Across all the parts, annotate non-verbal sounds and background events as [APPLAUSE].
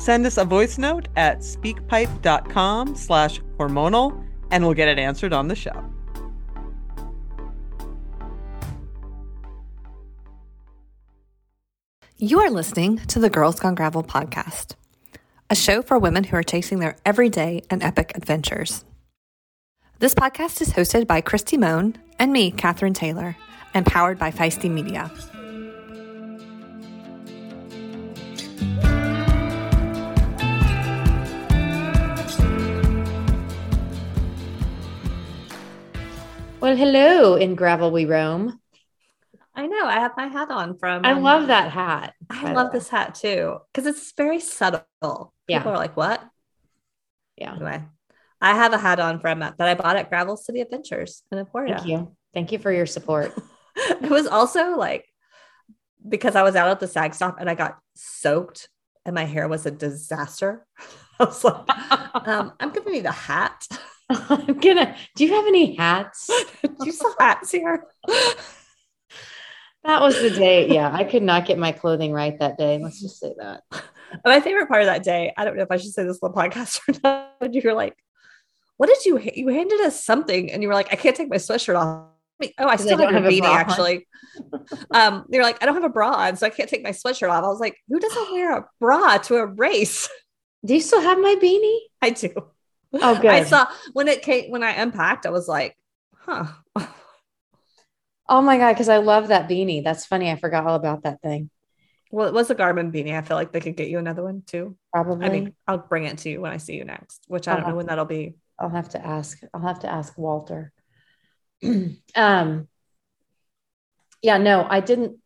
Send us a voice note at speakpipe.com slash hormonal and we'll get it answered on the show. You are listening to the Girls Gone Gravel podcast, a show for women who are chasing their everyday and epic adventures. This podcast is hosted by Christy Mohn and me, Katherine Taylor, and powered by Feisty Media. Well, hello, in gravel we roam. I know. I have my hat on from. I um, love that hat. I love this hat too because it's very subtle. People Yeah. are like, "What?" Yeah. Anyway, I have a hat on from that I bought at Gravel City Adventures in Emporia. Thank you. Thank you for your support. [LAUGHS] it was also like because I was out at the SAG stop and I got soaked and my hair was a disaster. [LAUGHS] I was like, [LAUGHS] um, "I'm gonna need a hat." [LAUGHS] I'm gonna. Do you have any hats? [LAUGHS] Do you sell hats here? That was the day. Yeah, I could not get my clothing right that day. Let's just say that. [LAUGHS] My favorite part of that day, I don't know if I should say this on the podcast or not, but you were like, what did you, you handed us something and you were like, I can't take my sweatshirt off. Oh, I still have don't have a beanie bra actually. um, you're like, I don't have a bra on, so I can't take my sweatshirt off. I was like, who doesn't wear a bra to a race? Do you still have my beanie? I do. Oh, [LAUGHS] good. I saw when it came, when I unpacked, I was like, huh. [LAUGHS] Oh my god, because I love that beanie. That's funny. I forgot all about that thing. Well, it was a Garmin beanie. I feel like they could get you another one too. Probably. I mean, I'll bring it to you when I see you next, which I don't Uh-huh. know when that'll be. I'll have to ask. I'll have to ask Walter. [CLEARS THROAT] um. Yeah. No, I didn't.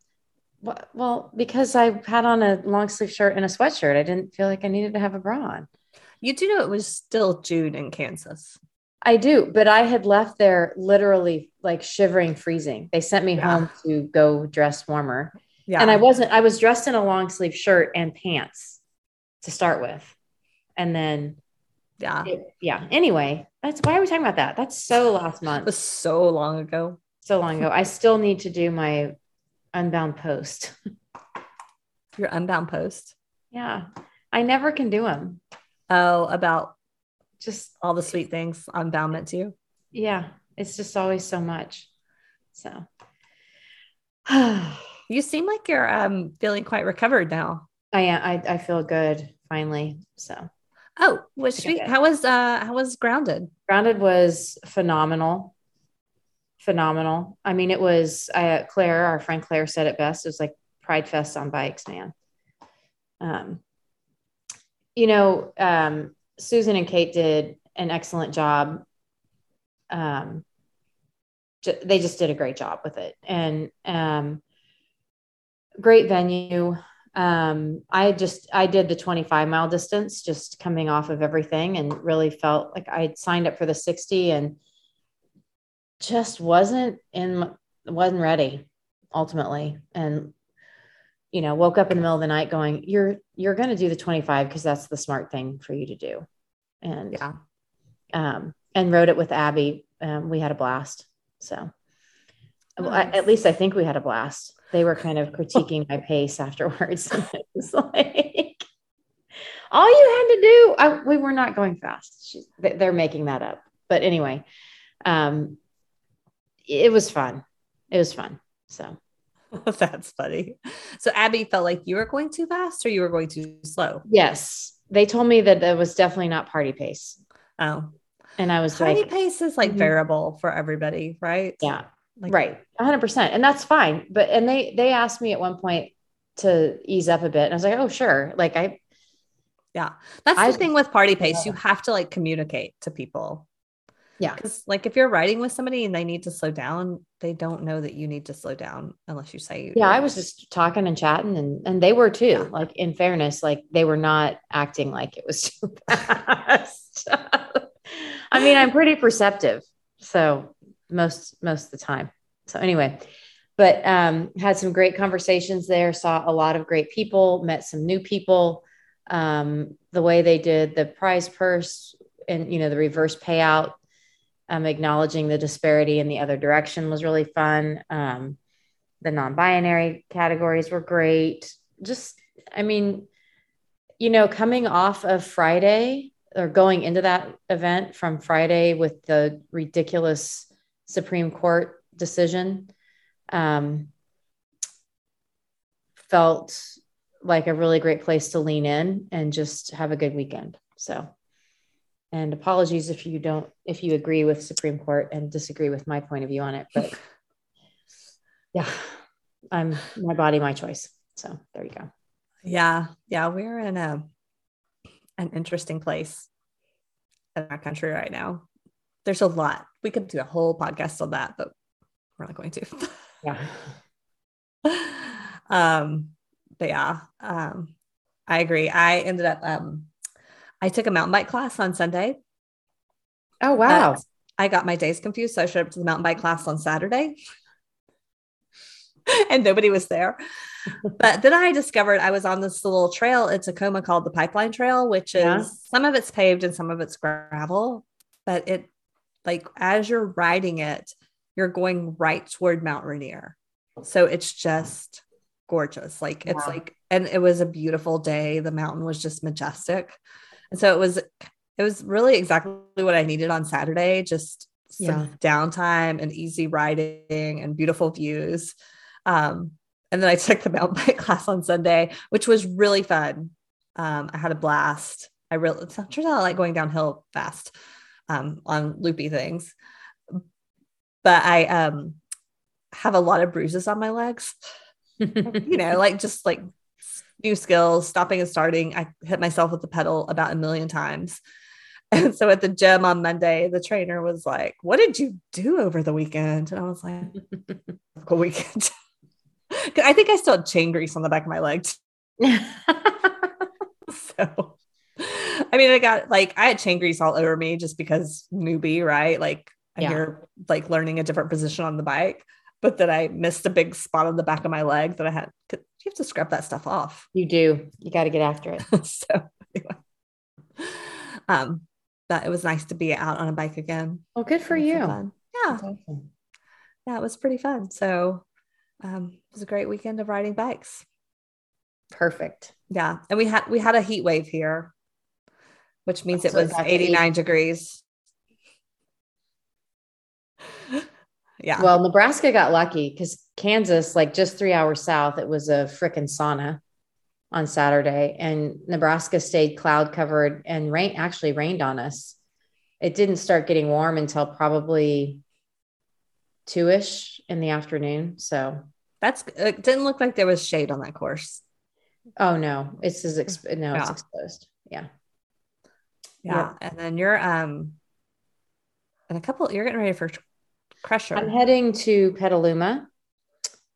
Well- Well, because I had on a long sleeve shirt and a sweatshirt, I didn't feel like I needed to have a bra on. You do know it was still June in Kansas. I do, but I had left there literally like shivering, freezing. They sent me Yeah. home to go dress warmer. Yeah. And I wasn't, I was dressed in a long sleeve shirt and pants to start with. And then, yeah. It yeah. Anyway, that's why are we talking about that? That's so last month, It was so long ago. so long ago. I still need to do my unbound post. Your unbound post. Yeah. I never can do them. Oh, about Just, all the sweet things unbound meant to you. yeah. It's just always so much. So, [SIGHS] You seem like you're um feeling quite recovered now. I am, I, I feel good finally. So, Oh, was sweet. How was uh how was grounded? Grounded was phenomenal. Phenomenal. I mean, it was uh, Claire, our friend Claire said it best. It was like Pride Fest on bikes, man. Um, you know, um, Susan and Kate did an excellent job. Um, ju- they just did a great job with it, and um, great venue. Um, I just I did the 25 mile distance, just coming off of everything, and really felt like I signed up for the 60 and just wasn't in wasn't ready ultimately and you know woke up in the middle of the night going you're you're going to do the 25 because that's the smart thing for you to do. And Yeah. um and wrote it with abby um, we had a blast. So well, I- at least i think we had a blast. They were kind of critiquing my pace afterwards. [LAUGHS] It was like all you had to do I, we were not going fast. They- they're making that up. But anyway um it was fun. It was fun. So [LAUGHS] That's funny. So Abby felt like you were going too fast or you were going too slow. yes they told me that it was definitely not party pace Oh. And I was Party like, pace is like Mhm. variable for everybody, right? yeah, Like, right. hundred percent. And that's fine. But, and they, they asked me at one point to ease up a bit. And I was like, oh, sure. Like I, Yeah. That's I- the thing with party pace. You have to like communicate to people. Yeah. Because like if you're riding with somebody and they need to slow down, they don't know that you need to slow down unless you say you Yeah. I was just talking and chatting and, and they were too, Yeah. like in fairness, like they were not acting like it was [LAUGHS] too fast. I mean, I'm pretty perceptive. So most, most of the time. So anyway, but um, had some great conversations there, saw a lot of great people, met some new people. Um, the way they did the prize purse and, you know, the reverse payout, um, acknowledging the disparity in the other direction was really fun. Um, the non-binary categories were great. Just, I mean, you know, coming off of Friday or going into that event from Friday with the ridiculous Supreme Court decision, um, felt like a really great place to lean in and just have a good weekend. So, and apologies if you don't, if you agree with Supreme Court and disagree with my point of view on it, but [LAUGHS] yeah, I'm my body, my choice. So there you go. Yeah. Yeah. We're in a an interesting place in our country right now. There's a lot. We could do a whole podcast on that, but we're not going to. [LAUGHS] Yeah. um, but yeah, um, I agree. I ended up um I took a mountain bike class on Sunday. Oh, uh, wow. but I got my days confused. So I showed up to the mountain bike class on Saturday. [LAUGHS] and nobody was there. [LAUGHS] But then I discovered I was on this little trail in Tacoma called the Pipeline Trail, which is Yeah. some of it's paved and some of it's gravel. But it, like, as you're riding it, you're going right toward Mount Rainier. So it's just gorgeous. Like, it's Wow. like, and it was a beautiful day. The mountain was just majestic. And so it was, it was really exactly what I needed on Saturday. Just some Yeah. downtime and easy riding and beautiful views. Um, and then I [LAUGHS] took the mountain bike class on Sunday, which was really fun. Um, I had a blast. I really it turns out I like going downhill fast um, on loopy things, but I um, have a lot of bruises on my legs. [LAUGHS] You know, like just like new skills, stopping and starting. I hit myself with the pedal about a million times. [LAUGHS] And so at the gym on Monday, the trainer was like, What did you do over the weekend? And I was like, [LAUGHS] "A weekend. [LAUGHS] I think I still had chain grease on the back of my legs. So, I mean, I got like, I had chain grease all over me just because newbie, right? Like, I Yeah. hear like learning a different position on the bike, but then I missed a big spot on the back of my leg that I had. You have to scrub that stuff off. you do. You got to get after it. [LAUGHS] so, anyway. um, but it was nice to be out on a bike again. Well, good for so you. Yeah, That's awesome. yeah, it was pretty fun. So, um, it was a great weekend of riding bikes. Perfect. Yeah, and we had we had a heat wave here, which means it it was got to 89 degrees. [LAUGHS] yeah. Well, Nebraska got lucky because Kansas, like just three hours south, it was a freaking sauna on Saturday, and Nebraska stayed cloud covered and rain actually rained on us. It didn't start getting warm until probably two ish in the afternoon. So, that's it didn't look like there was shade on that course. oh no, it's as exp- no, it's exposed. Yeah. Yeah. And then you're um and a couple you're getting ready for crusher. I'm heading to Petaluma,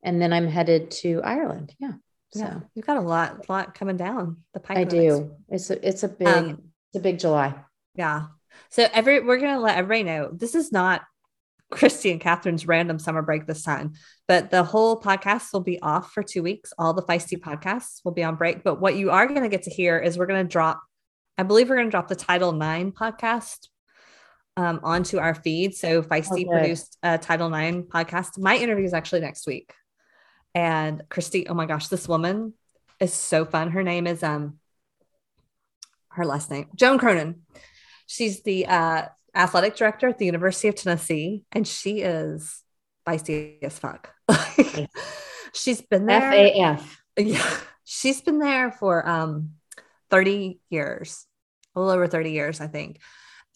and then I'm headed to Ireland. Yeah. So yeah. You've got a lot lot coming down the pipe. I do. It's a it's a big Um, it's a big July. Yeah. So every we're gonna let everybody know this is not Christy and Catherine's random summer break this time, but the whole podcast will be off for two weeks. All the feisty podcasts will be on break. But what you are gonna get to hear is we're gonna drop, I believe we're gonna drop the Title Nine podcast um, onto our feed. So Feisty Okay. produced a Title Nine podcast. My interview is actually next week. And Christy, oh my gosh, this woman is so fun. Her name is um her last name, Joan Cronan. She's the uh, athletic director at the University of Tennessee, and she is feisty as fuck. [LAUGHS] she's been there. FAF. Yeah, she's been there for um 30 years, a little over 30 years, I think.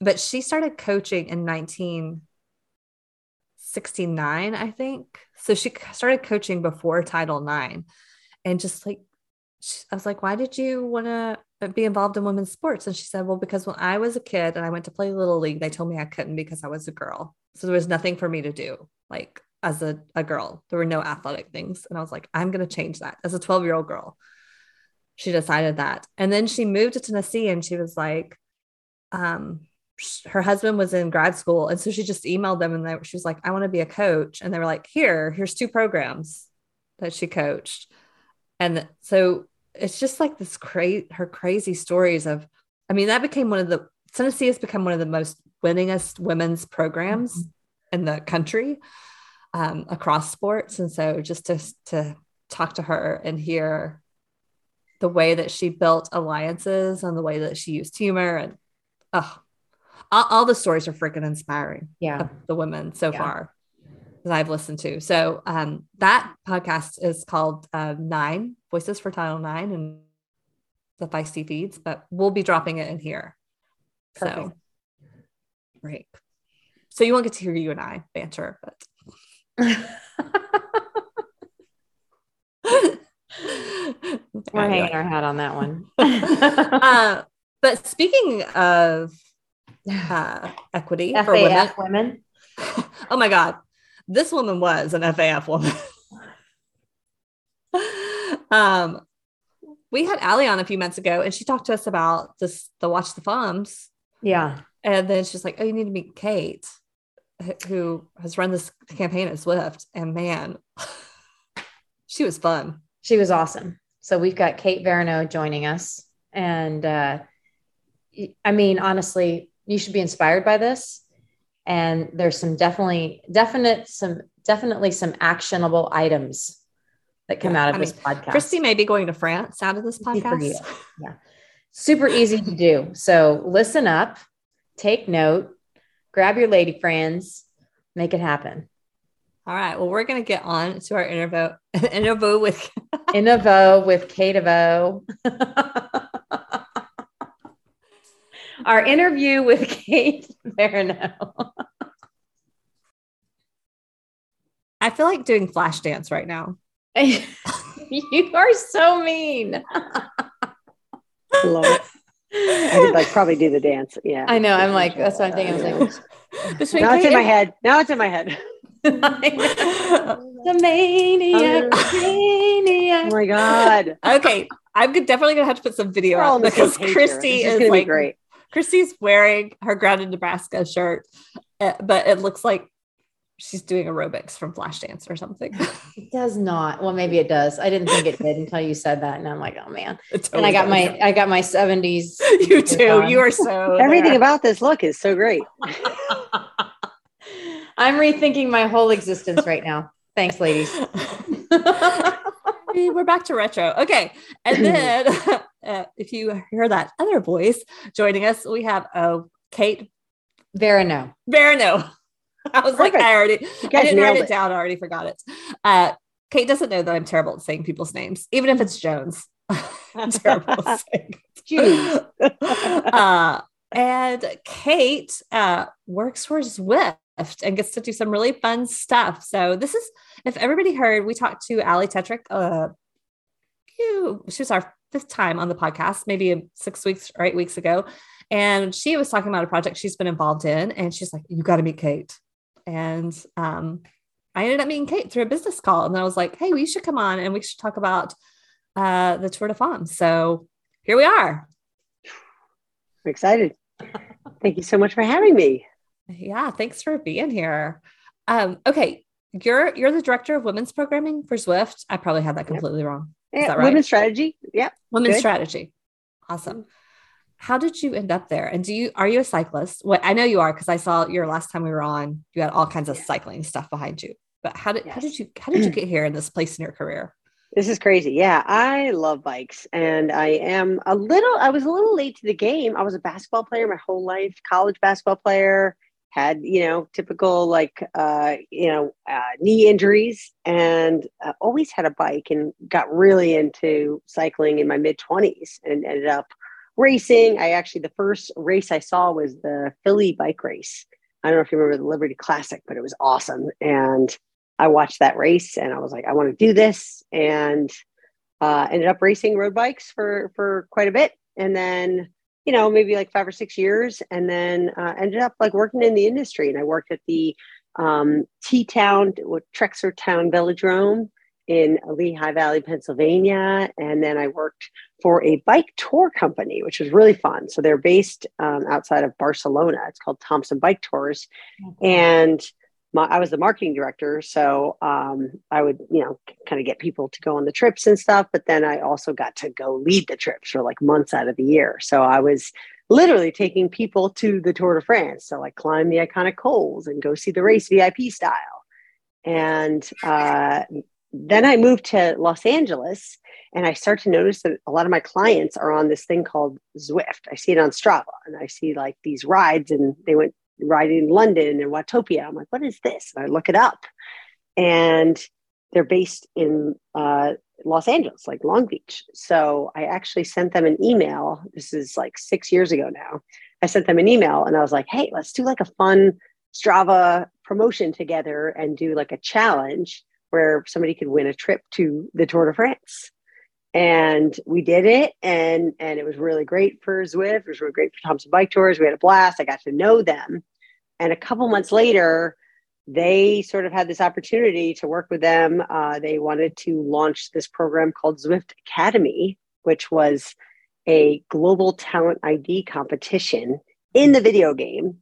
But she started coaching in 1969, I think. So she started coaching before Title IX. And just like, I was like, why did you want to be involved in women's sports? And she said, well, because when I was a kid and I went to play Little League, they told me I couldn't because I was a girl. So there was nothing for me to do. Like, as a, a girl, there were no athletic things. And I was like, I'm going to change that as a 12 year old girl. She decided that. And then she moved to Tennessee and she was like, um, her husband was in grad school. And so she just emailed them and they, she was like, I want to be a coach. And they were like, here, here's two programs that she coached. And so it's just like this crazy, her crazy stories of, I mean, that became one of the, Tennessee has become one of the most winningest women's programs mm-hmm. in the country um, across sports. And so just to, to talk to her and hear the way that she built alliances and the way that she used humor and oh, all, all the stories are freaking inspiring. Yeah. the women so yeah. far that I've listened to. So um, that podcast is called uh, Nine Voices for Title Nine and the Feisty Feeds, but we'll be dropping it in here. Perfect. So great. So you won't get to hear you and I banter, but [LAUGHS] We're hanging our hat on that one. [LAUGHS] uh, but speaking of uh, equity FAF for women, women. [LAUGHS] oh my God, this woman was an FAF woman. [LAUGHS] um, we had Allie on a few months ago, and she talked to us about this the Watch the Femmes. Yeah, and then she's like, "Oh, you need to meet Kate." who has run this campaign at Zwift. and man, [LAUGHS] she was fun. She was awesome. So we've got Kate Veronneau joining us, and uh, I mean, honestly, you should be inspired by this. And there's some definitely, definite, some definitely some actionable items that come yeah, out of I this mean, podcast. Christy may be going to France out of this podcast. [LAUGHS] Yeah, super easy to do. So listen up, take note, grab your lady friends, make it happen. All right. Well, we're going to get on to our interview, [LAUGHS] interview with interview with Kate O. [LAUGHS] our interview with [LAUGHS] Kate Veronneau. I feel like doing flash dance right now. [LAUGHS] you are so mean. Love it. I could like probably do the dance. Yeah. I know. I'm like, that's what I'm thinking. I was like, [LAUGHS] now it's in my head. Now it's in my head. the maniac, maniac. Oh my god. Okay, I'm definitely gonna have to put some video on because Christy is like great. Christy's wearing her grounded Nebraska shirt, eh, but it looks like she's doing aerobics from Flashdance or something. [LAUGHS] It does not. Well, maybe it does. I didn't think it did until you said that, and I'm like, oh man. Totally and I got does. my I got my 70s. [LAUGHS] You too. You are so [LAUGHS] everything there. about this look is so great. I'm rethinking my whole existence right now. Thanks, ladies. We're back to retro. Okay. And [CLEARS THROAT] then uh, if you hear that other voice joining us, we have oh, Kate Verano. Verano. [LAUGHS] I was Perfect. like, I already, I didn't write it, it, down. I already forgot it. Uh, Kate doesn't know that I'm terrible at saying people's names, even if it's Jones. [LAUGHS] Terrible at [LAUGHS] saying. uh, and Kate uh, works for Zwift and gets to do some really fun stuff. So this is, if everybody heard, we talked to Ali Tetrick. Uh, she was our fifth time on the podcast, maybe six weeks or eight weeks ago. And she was talking about a project she's been involved in. And she's like, you got to meet Kate. And um, I ended up meeting Kate through a business call. And I was like, hey, we should come on and we should talk about uh, the Tour de France. So here we are. I'm excited. Thank you so much for having me. Yeah, thanks for being here. Um, okay, you're you're the director of women's programming for Zwift. I probably had that completely yep. wrong. Is that right? Women's strategy. Yep. Women's Good. strategy. Awesome. Mm-hmm. How did you end up there? And do you are you a cyclist? What I know you are because I saw your last time we were on. You had all kinds of cycling stuff behind you. But how did yes. how did you how did you [CLEARS THROAT] get here in this place in your career? This is crazy. Yeah, I love bikes and I am a little I was a little late to the game. I was a basketball player my whole life, college basketball player, had you know typical like uh, you know uh, knee injuries and uh, always had a bike and got really into cycling in my mid 20s and ended up racing. I actually, the first race I saw was the Philly bike race. I don't know if you remember the Liberty Classic, but it was awesome. And I watched that race and I was like, I want to do this. And uh, ended up racing road bikes for for quite a bit. And then, you know, maybe like five or six years. And then uh, ended up like working in the industry. And I worked at the um, T Town, Trexler Town Velodrome in Lehigh Valley, Pennsylvania. And then I worked for a bike tour company, which was really fun. So they're based um, outside of Barcelona. It's called Thompson Bike Tours. Mm-hmm. And my, I was the marketing director. So um, I would, you know, kind of get people to go on the trips and stuff. But then I also got to go lead the trips for like months out of the year. So I was literally taking people to the Tour de France. So like climb the iconic cols and go see the race VIP style. And uh, then I moved to Los Angeles and I start to notice that a lot of my clients are on this thing called Zwift. I see it on Strava and I see like these rides and they went riding in London and Watopia. I'm like, what is this? And I look it up and they're based in uh, Los Angeles, like Long Beach. So I actually sent them an email. This is like six years ago now. I sent them an email and I was like, hey, let's do like a fun Strava promotion together and do like a challenge where somebody could win a trip to the Tour de France. And we did it, and and it was really great for Zwift. It was really great for Thompson Bike Tours. We had a blast. I got to know them, and a couple months later, they sort of had this opportunity to work with them. Uh, they wanted to launch this program called Zwift Academy, which was a global talent ID competition in the video game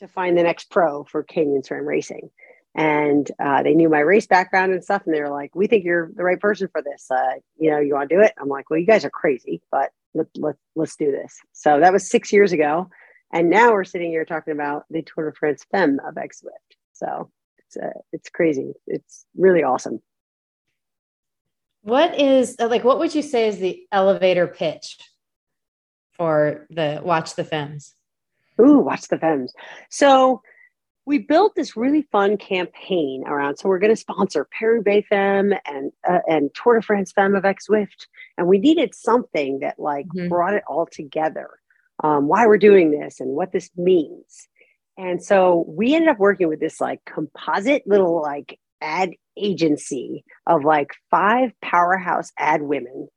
to find the next pro for Canyon SRAM racing. And uh, they knew my race background and stuff and they were like we think you're the right person for this. Uh, you know you want to do it? I'm like well you guys are crazy but let, let, let's do this. So that was six years ago and now we're sitting here talking about the tour de france femme avec Zwift so it's uh, it's crazy it's really awesome what is like what would you say is the elevator pitch for the watch the femmes ooh watch the femmes so we built this really fun campaign around. So we're going to sponsor Paris Femme and uh, and Tour de France Femme avec Zwift, and we needed something that like mm-hmm. brought it all together. Um, why we're doing this and what this means. And so we ended up working with this like composite little like ad agency of like five powerhouse ad women,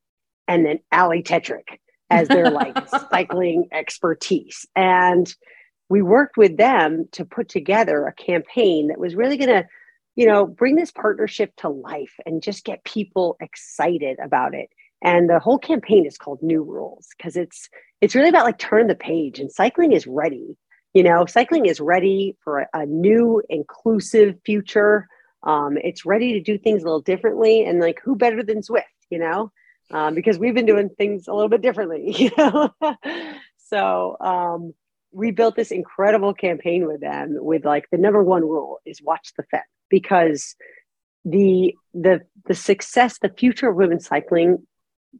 and then Ali Tetrick as their like [LAUGHS] cycling expertise and we worked with them to put together a campaign that was really going to you know bring this partnership to life and just get people excited about it and the whole campaign is called new rules because it's it's really about like turn the page and cycling is ready. You know cycling is ready for a, a new inclusive future. Um, it's ready to do things a little differently and like who better than Zwift you know? Um, because we've been doing things a little bit differently [LAUGHS] you know? So um, we built this incredible campaign with them with like the number one rule is watch the Femmes because the the the success the future of women's cycling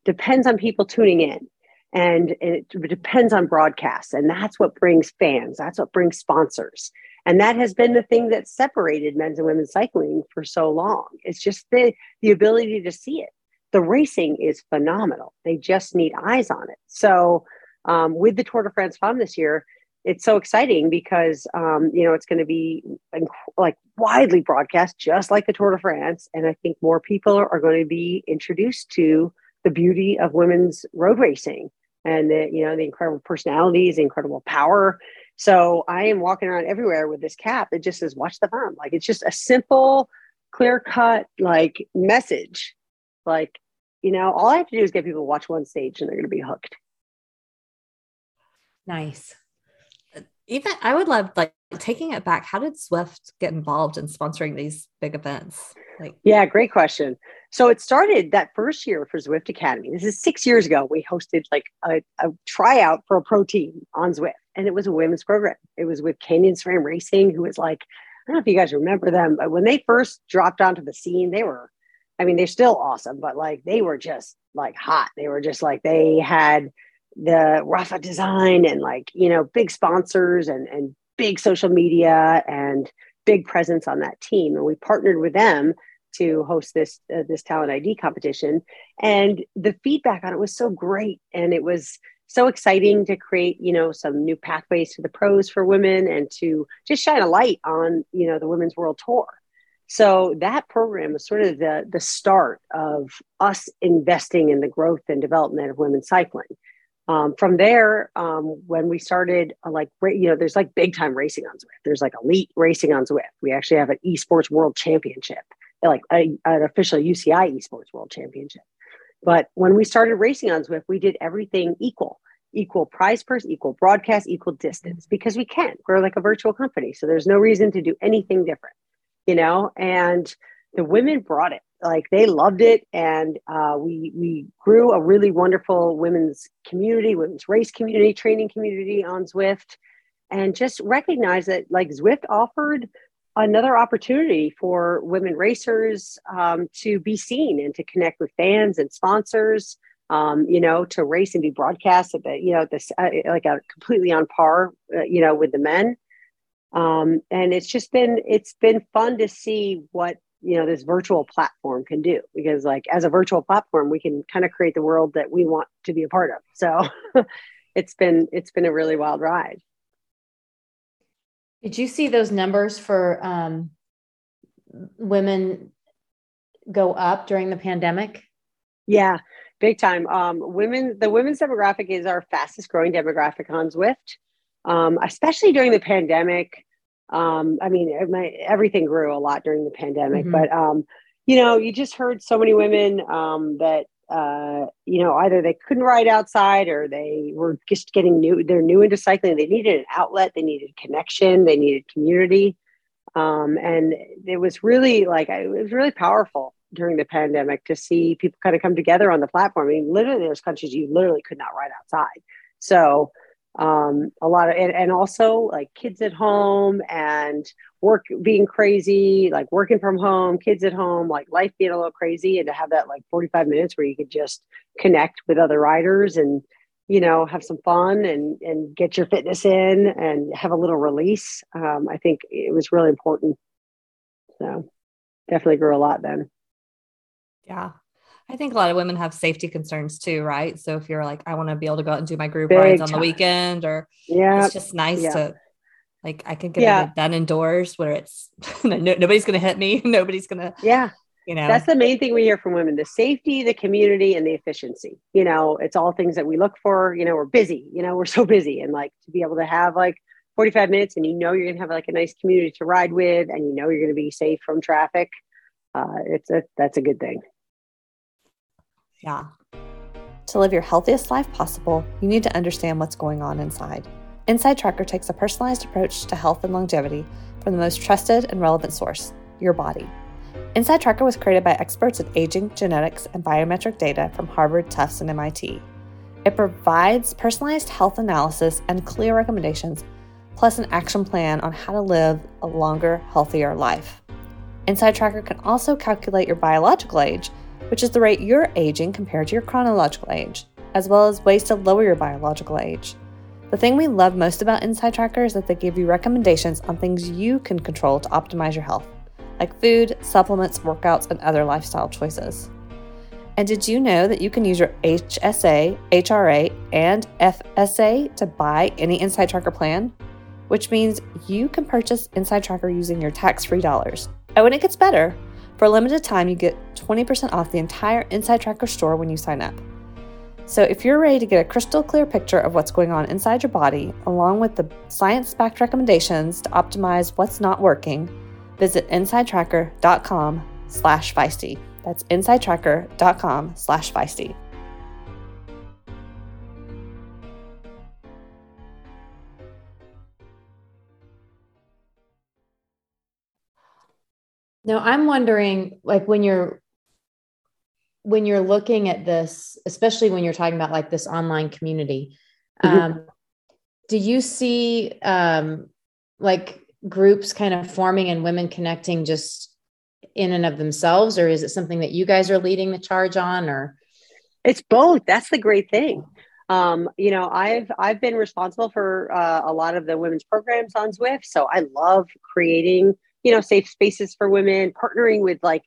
depends on people tuning in and it depends on broadcasts and that's what brings fans that's what brings sponsors. And that has been the thing that separated men's and women's cycling for so long. It's just the the ability to see it. The racing is phenomenal. They just need eyes on it. So um, with the tour de france femme this year it's so exciting because um, you know it's going to be like widely broadcast just like the tour de france and i think more people are going to be introduced to the beauty of women's road racing and the you know the incredible personalities the incredible power. So i am walking around everywhere with this cap. That just says watch the fun like it's just a simple clear cut like message. Like you know all i have to do is get people to watch one stage and they're going to be hooked. Nice even I would love like taking it back. How did Zwift get involved in sponsoring these big events? Like, yeah, great question. So it started that first year for Zwift Academy. This is six years ago. We hosted like a, a tryout for a pro team on Zwift, and it was a women's program. It was with Canyon SRAM Racing, who was like, I don't know if you guys remember them, but when they first dropped onto the scene, they were, I mean, they're still awesome, but like they were just like hot. They were just like they had the Rapha design and like, you know, big sponsors and, and big social media and big presence on that team. And we partnered with them to host this uh, this talent ID competition, and the feedback on it was so great, and it was so exciting to create, you know, some new pathways to the pros for women and to just shine a light on, you know, the Women's World Tour. So that program was sort of the the start of us investing in the growth and development of women's cycling. Um, from there, um, when we started, uh, like you know, there's like big time racing on Zwift. There's like elite racing on Zwift. We actually have an esports world championship, like a, an official UCI esports world championship. But when we started racing on Zwift, we did everything equal equal prize purse, equal broadcast, equal distance because we can. We're like a virtual company. So there's no reason to do anything different, you know? And the women brought it. Like they loved it. And uh, we we grew a really wonderful women's community, women's race community, training community on Zwift. And just recognize that like Zwift offered another opportunity for women racers um, to be seen and to connect with fans and sponsors um, you know to race and be broadcast at the you know this uh, like a completely on par uh, you know with the men um, and it's just been it's been fun to see what you know this virtual platform can do because like as a virtual platform we can kind of create the world that we want to be a part of so [LAUGHS] it's been it's been a really wild ride did you see those numbers for um, women go up during the pandemic? Yeah, big time. Um, women, the women's demographic is our fastest growing demographic on Zwift, um, especially during the pandemic. Um, I mean, my, everything grew a lot during the pandemic, mm-hmm. but um, you know, you just heard so many women um, that uh, you know, either they couldn't ride outside or they were just getting new, they're new into cycling. They needed an outlet, they needed connection, they needed community. Um, and it was really like, it was really powerful during the pandemic to see people kind of come together on the platform. I mean, literally, there's countries you literally could not ride outside. So, um, a lot of and, and also like kids at home and work being crazy like working from home kids at home like life being a little crazy and to have that like 45 minutes where you could just connect with other riders and you know have some fun and and get your fitness in and have a little release um, i think it was really important. So definitely grew a lot then. Yeah I think a lot of women have safety concerns too, right? So if you're like, I want to be able to go out and do my group Big rides on time. the weekend, or yeah, it's just nice yeah. to like I can get yeah. it done indoors where it's [LAUGHS] no, nobody's going to hit me, [LAUGHS] nobody's going to yeah. You know, that's the main thing we hear from women: the safety, the community, and the efficiency. You know, it's all things that we look for. You know, we're busy. You know, we're so busy, and like to be able to have like 45 minutes, and you know you're going to have like a nice community to ride with, and you know you're going to be safe from traffic. Uh, it's a that's a good thing. Yeah. To live your healthiest life possible, you need to understand what's going on inside. Inside Tracker takes a personalized approach to health and longevity from the most trusted and relevant source, your body. Inside Tracker was created by experts in aging, genetics, and biometric data from Harvard, Tufts, and MIT. It provides personalized health analysis and clear recommendations, plus an action plan on how to live a longer, healthier life. Inside Tracker can also calculate your biological age which is the rate you're aging compared to your chronological age, as well as ways to lower your biological age. The thing we love most about Inside Tracker is that they give you recommendations on things you can control to optimize your health, like food, supplements, workouts, and other lifestyle choices. And did you know that you can use your HSA, HRA, and FSA to buy any Inside Tracker plan? Which means you can purchase Inside Tracker using your tax free dollars. Oh, and it gets better. For a limited time, you get 20% off the entire Inside Tracker store when you sign up. So, if you're ready to get a crystal clear picture of what's going on inside your body, along with the science backed recommendations to optimize what's not working, visit insidetracker.com slash feisty. That's insidetracker.com slash feisty. Now I'm wondering, like when you're when you're looking at this, especially when you're talking about like this online community, mm-hmm. um, do you see um, like groups kind of forming and women connecting just in and of themselves, or is it something that you guys are leading the charge on, or? It's both. That's the great thing. Um, you know, I've I've been responsible for uh, a lot of the women's programs on Zwift, so I love creating you know, safe spaces for women, partnering with like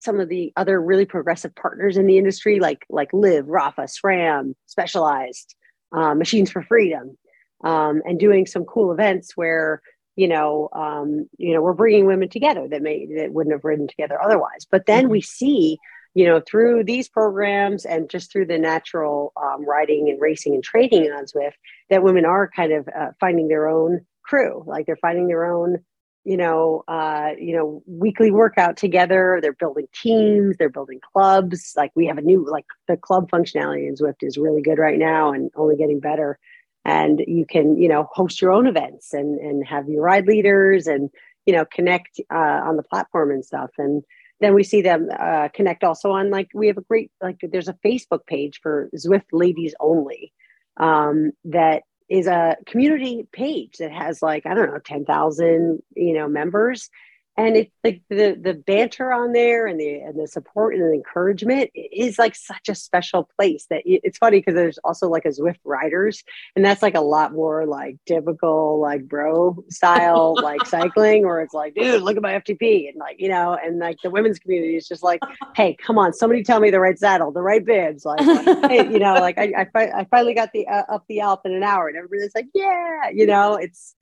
some of the other really progressive partners in the industry, like like Liv, Rapha, SRAM, Specialized, uh, Machines for Freedom, um, and doing some cool events where you know um, you know we're bringing women together that may that wouldn't have ridden together otherwise. But then mm-hmm. we see you know through these programs and just through the natural um, riding and racing and training on Zwift that women are kind of uh, finding their own crew, like they're finding their own you know, uh, you know, weekly workout together. They're building teams. They're building clubs. Like we have a new, like the club functionality in Zwift is really good right now and only getting better. And you can, you know, host your own events and and have your ride leaders and you know connect uh, on the platform and stuff. And then we see them uh, connect also on like we have a great like there's a Facebook page for Zwift ladies only um, that is a community page that has like I don't know ten thousand you know members, and it's like the the banter on there and the and the support and the encouragement is like such a special place that it's funny because there's also like a Zwift riders and that's like a lot more like typical like bro style [LAUGHS] like cycling where it's like dude look at my FTP and like you know and like the women's community is just like hey come on somebody tell me the right saddle the right bibs like, like hey, you know like I I, fi- I finally got the uh, up the Alp in an hour and everybody's like yeah you know it's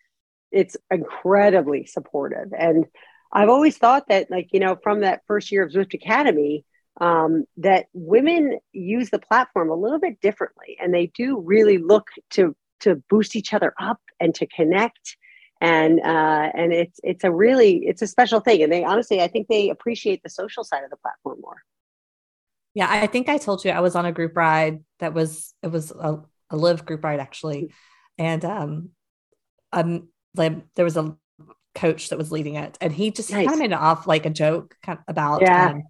it's incredibly supportive. And I've always thought that, like, you know, from that first year of Zwift Academy, um, that women use the platform a little bit differently, and they do really look to to boost each other up and to connect. And uh, and it's it's a really it's a special thing, and they honestly, I think they appreciate the social side of the platform more. Yeah, I think I told you I was on a group ride that was it was a, a live group ride actually, and um, um, like there was a coach that was leading it, and he just nice. kind of made it off like a joke kind of about, yeah. Um,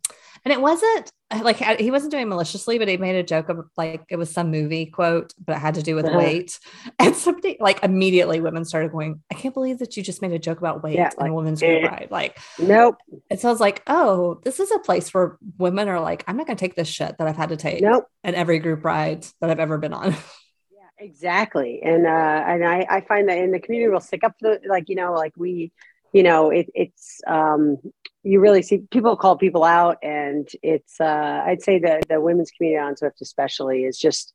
and it wasn't like he wasn't doing maliciously, but he made a joke of like it was some movie quote, but it had to do with uh-huh. weight. [LAUGHS] And somebody like immediately women started going, I can't believe that you just made a joke about weight yeah, in a women's group eh, ride. Like, nope. And so I was like, oh, this is a place where women are like, I'm not going to take this shit that I've had to take nope. in every group ride that I've ever been on. [LAUGHS] Exactly. And uh and I, I find that in the community we'll stick up for like, you know, like we, you know, it, it's um you really see people call people out and it's uh I'd say the the women's community on Zwift especially is just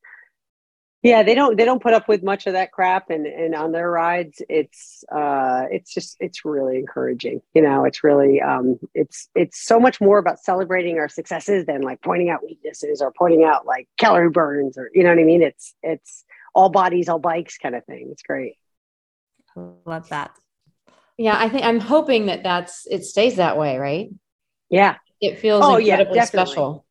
yeah they don't they don't put up with much of that crap and and on their rides it's uh it's just it's really encouraging you know it's really um it's it's so much more about celebrating our successes than like pointing out weaknesses or pointing out like calorie burns or you know what i mean it's it's all bodies, all bikes kind of thing. It's great. Love that. Yeah, I think I'm hoping that that's it stays that way, right? Yeah, it feels oh, incredibly yeah, special.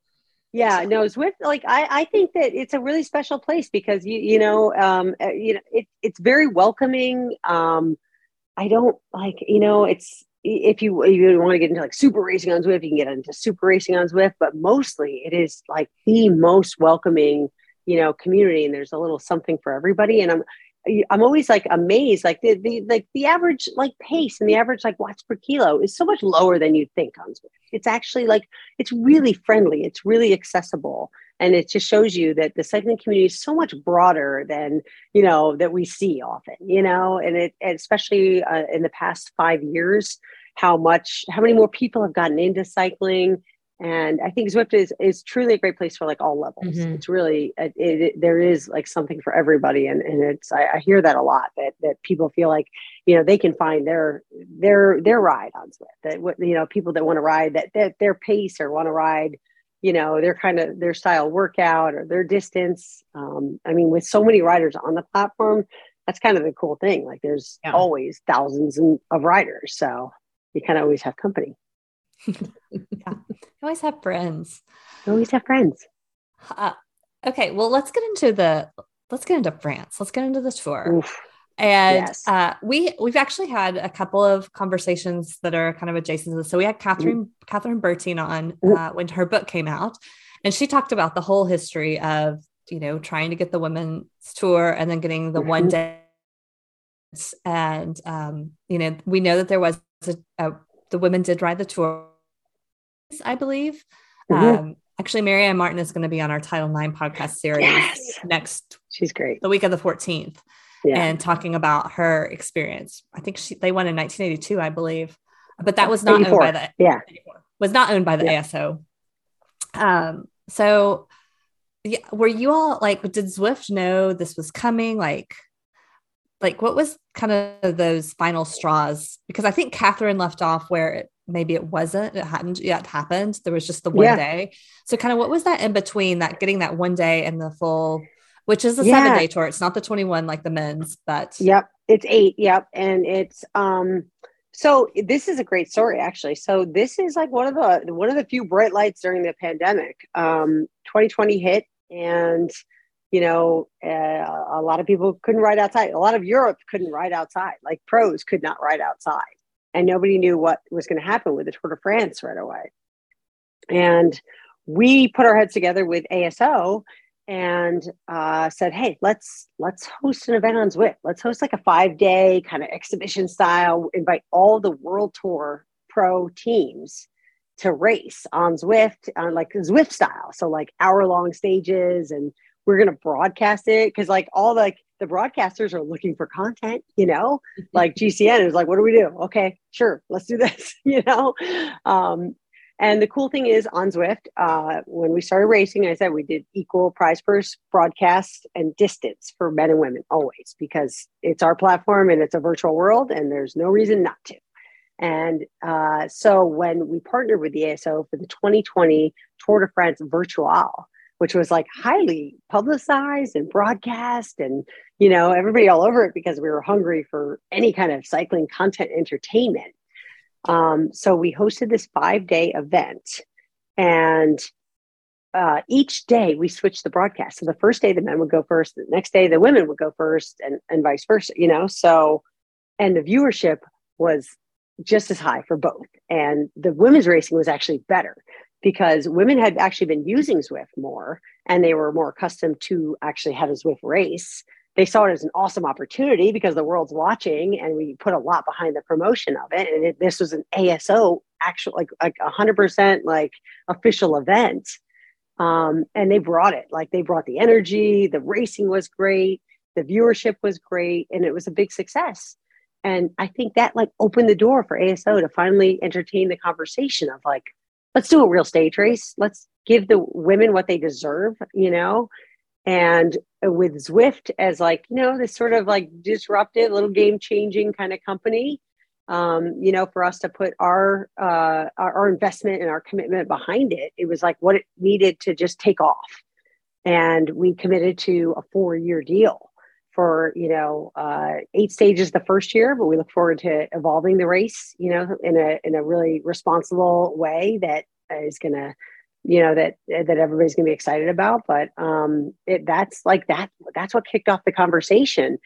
Yeah, no, Zwift. Like I, I think that it's a really special place because you, you know, um, uh, you know, it, it's very welcoming. Um, I don't like, you know, it's if you if you want to get into like super racing on Zwift, you can get into super racing on Zwift, but mostly it is like the most welcoming you know community and there's a little something for everybody and i'm i'm always like amazed like the, the like the average like pace and the average like watts per kilo is so much lower than you'd think on it's actually like it's really friendly it's really accessible and it just shows you that the cycling community is so much broader than you know that we see often you know and it and especially uh, in the past five years how much how many more people have gotten into cycling and i think zwift is is truly a great place for like all levels mm-hmm. it's really it, it, there is like something for everybody and, and it's I, I, hear that a lot that that people feel like you know they can find their their their ride on zwift that you know people that want to ride that, that their pace or want to ride you know their kind of their style workout or their distance um, i mean with so many riders on the platform that's kind of the cool thing like there's yeah. always thousands of riders so you kind of always have company yeah. You always have friends. You always have friends. Uh, okay. Well, let's get into the, let's get into France. Let's get into the tour. Oof. And yes. uh, we we've actually had a couple of conversations that are kind of adjacent to this. So we had Catherine mm. Kathryn Bertine on uh, when her book came out, and she talked about the whole history of you know trying to get the women's tour and then getting the mm-hmm. one day. And um, you know we know that there was a, a, the women did ride the tour I believe. Mm-hmm. Um, actually, Marianne Martin is going to be on our Title IX podcast series yes. next. She's great. The week of the 14th. Yeah. And talking about her experience. I think she they won in 1982, I believe. But that was not 84. owned by the yeah was not owned by the yeah. ASO. Um, so yeah, were you all like, did Zwift know this was coming? Like, like what was kind of those final straws? Because I think Catherine left off where it, maybe it wasn't, it hadn't yet happened. There was just the one Yeah. day. So kind of what was that in between that getting that one day and the full, which is a Yeah. seven day tour. It's not the 21 like the men's, but Yep, it's eight. Yep, and it's um. So this is a great story, actually. So this is like one of the one of the few bright lights during the pandemic. Um, 2020 hit, and you know, uh, a lot of people couldn't ride outside. A lot of Europe couldn't ride outside. Like pros could not ride outside, and nobody knew what was going to happen with the Tour de France right away. And we put our heads together with ASO and uh, said, "Hey, let's let's host an event on Zwift. Let's host like a five day kind of exhibition style. Invite all the World Tour pro teams to race on Zwift like Zwift style. So like hour long stages, and we're gonna broadcast it because like all like the broadcasters are looking for content. You know, [LAUGHS] like GCN is like, what do we do? Okay, sure, let's do this. [LAUGHS] you know, um, and the cool thing is on Zwift, uh, when we started racing, I said we did equal prize purse broadcast and distance for men and women always because it's our platform and it's a virtual world and there's no reason not to. And uh, so when we partnered with the ASO for the 2020 Tour de France Virtual, which was like highly publicized and broadcast and you know everybody all over it because we were hungry for any kind of cycling content entertainment um, so we hosted this five day event, and uh, each day we switched the broadcast. So the first day the men would go first, the next day the women would go first, and and vice versa. You know, so and the viewership was just as high for both, and the women's racing was actually better because women had actually been using Zwift more, and they were more accustomed to actually have a Zwift race. They saw it as an awesome opportunity because the world's watching and we put a lot behind the promotion of it. And it, this was an aso actual like like 100% like official event. Um, and they brought it like they brought the energy the racing was great the viewership was great and it was a big success. And i think that like opened the door for aso to finally entertain the conversation of like let's do a real stage race. Let's give the women what they deserve you know? And with Zwift as like you know this sort of like disruptive little game changing kind of company um, you know for us to put our, uh, our our investment and our commitment behind it it was like what it needed to just take off. And we committed to a four year deal for you know uh, eight stages the first year but we look forward to evolving the race you know in a in a really responsible way that is going to you know that that everybody's going to be excited about. But um it, that's like that that's what kicked off the conversation.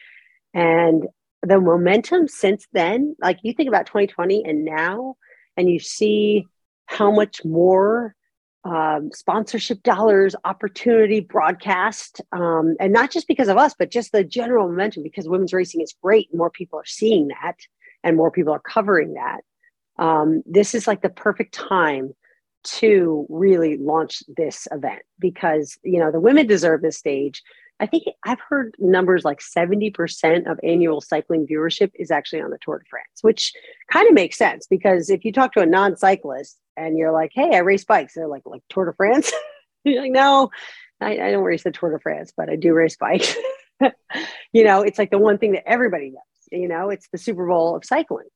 And the momentum since then like you think about 2020 and now and you see how much more um, sponsorship dollars opportunity broadcast um, and not just because of us but just the general momentum because women's racing is great more people are seeing that and more people are covering that. Um, this is like the perfect time to really launch this event because you know the women deserve this stage i think i've heard numbers like 70% of annual cycling viewership is actually on the tour de france which kind of makes sense because if you talk to a non-cyclist and you're like hey i race bikes they're like like tour de france? [LAUGHS] You're like no I, I don't race the tour de france but i do race bikes. [LAUGHS] You know it's like the one thing that everybody does you know it's the super bowl of cycling.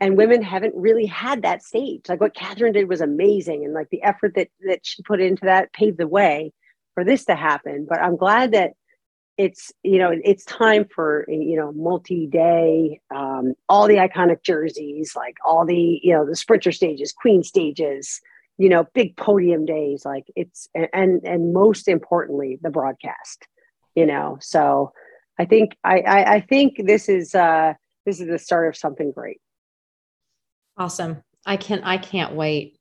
And women haven't really had that stage. Like what Kathryn did was amazing and like the effort that that she put into that paved the way for this to happen. But i'm glad that it's you know it's time for you know multi-day um, all the iconic jerseys like all the you know the sprinter stages queen stages you know big podium days like it's and and most importantly the broadcast you know so i think i i, I think this is uh this is the start of something great Awesome. I can I can't wait.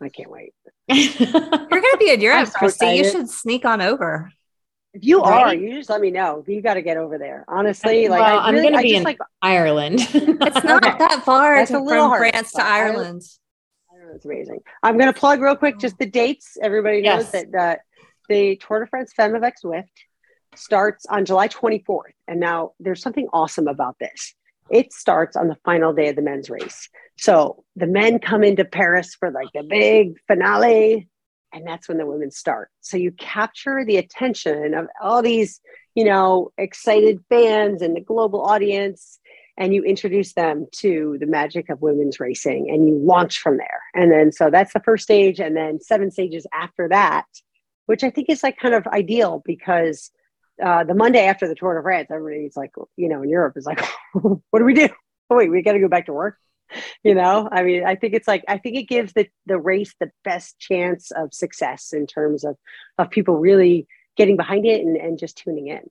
I can't wait. [LAUGHS] you're going to be in Europe, so Christy. You should sneak on over. If you are, you just let me know. You got to get over there. Honestly, like Well, I I'm really, gonna be in- like Ireland. [LAUGHS] It's not Okay. that far That's to, a little from hard, France to but I- Ireland. It's amazing. I'm going to plug real quick just the dates. Everybody knows Yes. that uh, the Tour de France Femme avec Zwift starts on July 24th. And now there's something awesome about this. It starts on the final day of the men's race. So the men come into Paris for like the big finale and that's when the women start. So you capture the attention of all these, you know, excited fans and the global audience, and you introduce them to the magic of women's racing and you launch from there. And then, so that's the first stage. And then seven stages after that, which I think is like kind of ideal because uh, the Monday after the Tour de France, everybody's like, you know, in Europe is like, [LAUGHS] what do we do? Oh, wait, we got to go back to work [LAUGHS] you know i mean i think it's like i think it gives the the race the best chance of success in terms of of people really getting behind it and, and just tuning in.